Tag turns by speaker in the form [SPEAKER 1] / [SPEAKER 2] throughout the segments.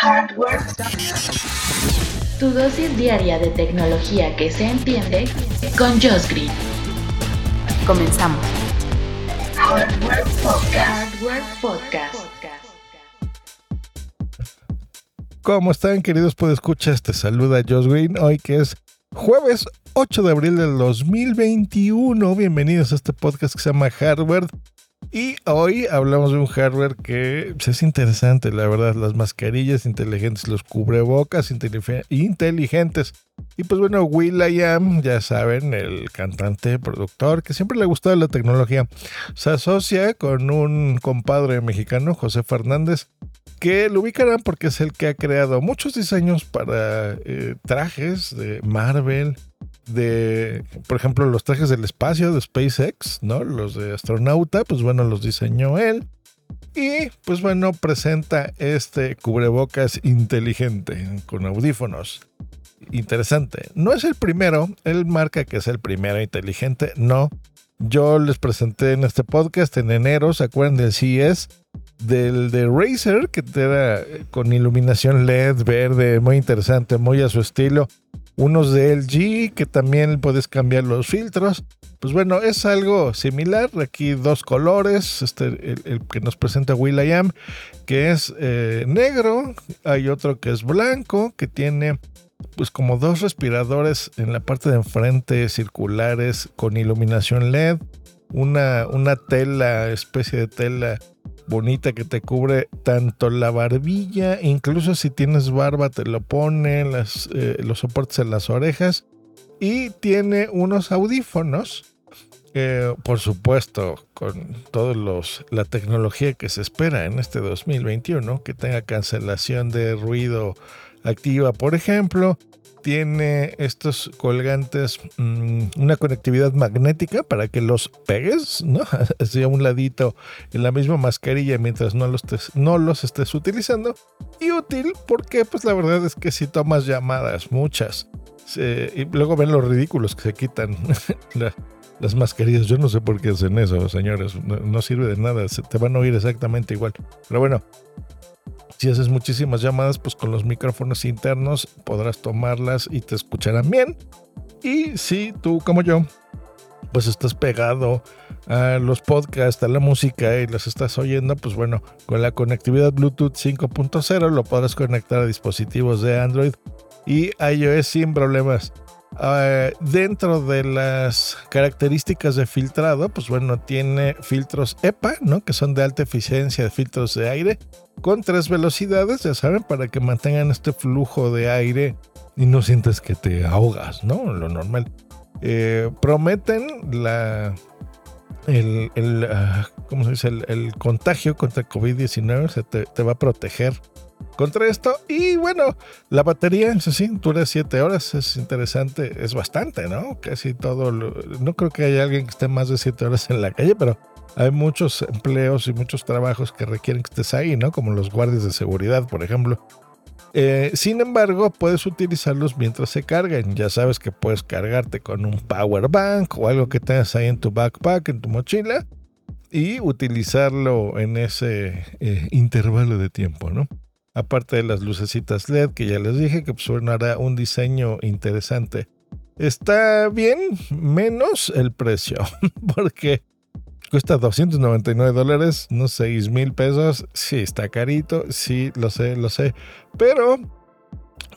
[SPEAKER 1] Hardware. Tu dosis diaria de tecnología que se entiende con Josh Green.
[SPEAKER 2] Comenzamos.
[SPEAKER 1] Hardware Podcast. Hardware Podcast.
[SPEAKER 3] ¿Cómo están, queridos podescuchas? Te saluda Josh Green, hoy que es jueves 8 de abril del 2021. Bienvenidos a este podcast que se llama Hardware. Y hoy hablamos de un hardware que es interesante, la verdad, las mascarillas inteligentes, los cubrebocas inteligentes. Y pues bueno, Will I Am, ya saben, el cantante, productor, que siempre le ha gustado la tecnología, se asocia con un compadre mexicano, José Fernández, que lo ubicarán porque es el que ha creado muchos diseños para eh, trajes de Marvel, de, por ejemplo, los trajes del espacio de SpaceX, ¿no? Los de astronauta, pues bueno, los diseñó él. Y pues bueno, presenta este cubrebocas inteligente con audífonos. Interesante. No es el primero, él marca que es el primero inteligente, no. Yo les presenté en este podcast en enero, ¿se acuerdan del CES? Del de Razer, que era con iluminación LED verde, muy interesante, muy a su estilo unos de LG que también puedes cambiar los filtros. Pues bueno, es algo similar. Aquí dos colores. Este, el, que nos presenta Will.i.am, que es eh, negro. Hay otro que es blanco, que tiene pues como dos respiradores en la parte de enfrente circulares con iluminación LED. Una, una tela, especie de tela bonita que te cubre tanto la barbilla, incluso si tienes barba te lo pone, eh, los soportes en las orejas y tiene unos audífonos. por supuesto, con toda la tecnología que se espera en este 2021, que tenga cancelación de ruido activa, por ejemplo, tiene estos colgantes mm, una conectividad magnética para que los pegues, ¿no? Así a un ladito en la misma mascarilla mientras no los, no los estés utilizando. Y útil porque pues la verdad es que si tomas llamadas, muchas, y luego ven los ridículos que se quitan las mascarillas. Yo no sé por qué hacen eso, señores. No, no sirve de nada. Se te van a oír exactamente igual. Pero bueno, si haces muchísimas llamadas, pues con los micrófonos internos podrás tomarlas y te escucharán bien. Y si tú, como yo, pues estás pegado a los podcasts, a la música y los estás oyendo, pues bueno, con la conectividad Bluetooth 5.0 lo podrás conectar a dispositivos de Android y iOS sin problemas. Ah, dentro de las características de filtrado, pues bueno, tiene filtros EPA, ¿no? Que son de alta eficiencia de filtros de aire, con tres velocidades, ya saben, para que mantengan este flujo de aire y no sientes que te ahogas, ¿no? Lo normal. Eh, prometen la. El, el ah, ¿cómo se dice? El, contagio contra COVID-19 se te va a proteger contra esto. Y bueno, la batería, eso sí, dura 7 horas. Es interesante, es bastante, ¿no? Casi todo. no creo que haya alguien que esté más de 7 horas en la calle, pero hay muchos empleos y muchos trabajos que requieren que estés ahí, ¿no? Como los guardias de seguridad, por ejemplo. Eh, sin embargo, puedes utilizarlos mientras se cargan. Ya sabes que puedes cargarte con un power bank o algo que tengas ahí en tu backpack, en tu mochila, y utilizarlo en ese eh, intervalo de tiempo, ¿no? Aparte de las lucecitas LED que ya les dije que pues hará un diseño interesante. Está bien, menos el precio, porque cuesta 299 dólares, no 6 mil pesos. Sí, está carito, sí, lo sé, lo sé. Pero,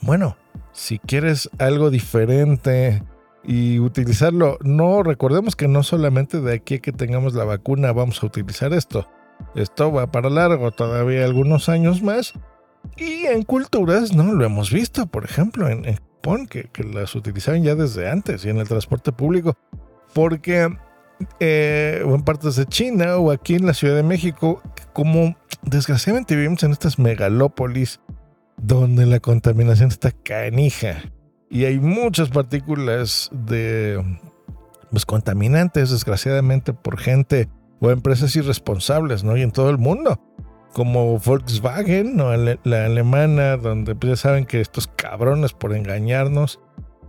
[SPEAKER 3] bueno, si quieres algo diferente y utilizarlo, no recordemos que no solamente de aquí que tengamos la vacuna vamos a utilizar esto. Esto va para largo, todavía algunos años más. Y en culturas, ¿no? Lo hemos visto, por ejemplo, en, Japón, que, las utilizaban ya desde antes y en el transporte público. Porque eh, o en partes de China o aquí en la Ciudad de México, como desgraciadamente vivimos en estas megalópolis donde la contaminación está canija y hay muchas partículas de pues, contaminantes, desgraciadamente, por gente o empresas irresponsables, ¿no? Y en todo el mundo como Volkswagen, la alemana, donde pues, ya saben que estos cabrones por engañarnos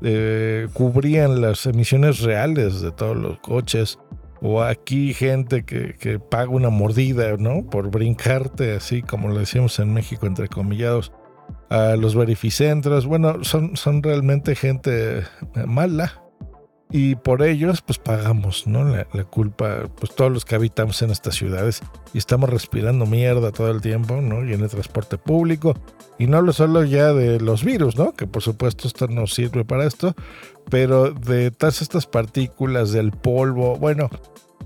[SPEAKER 3] eh, cubrían las emisiones reales de todos los coches. O aquí gente que, que, paga una mordida, ¿no? Por brincarte, así como lo decíamos en México, entre comillados, a los verificentros. Bueno, son, son realmente gente mala. Y por ellos, pues pagamos, ¿no? La, culpa, pues todos los que habitamos en estas ciudades y estamos respirando mierda todo el tiempo, ¿no? Y en el transporte público. Y no lo solo ya de los virus, ¿no? Que por supuesto esto no sirve para esto, pero de todas estas partículas del polvo, bueno,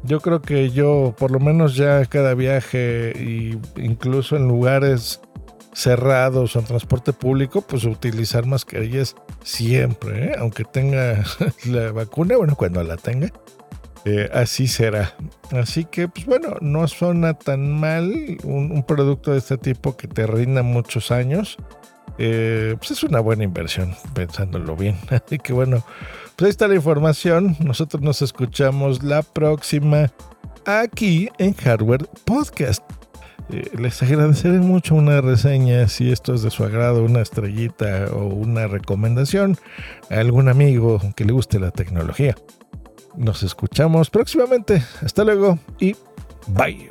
[SPEAKER 3] yo creo que yo por lo menos ya cada viaje y incluso en lugares cerrados o en transporte público, pues utilizar mascarillas siempre, ¿eh? aunque tenga la vacuna, bueno, cuando la tenga, eh, así será. Así que, pues bueno, no suena tan mal un, producto de este tipo que te rinda muchos años. Eh, pues es una buena inversión, pensándolo bien. Así que bueno, pues ahí está la información. Nosotros nos escuchamos la próxima aquí en Hardware Podcast. Eh, les agradeceré mucho una reseña si esto es de su agrado, una estrellita o una recomendación a algún amigo que le guste la tecnología. Nos escuchamos próximamente. Hasta luego y bye.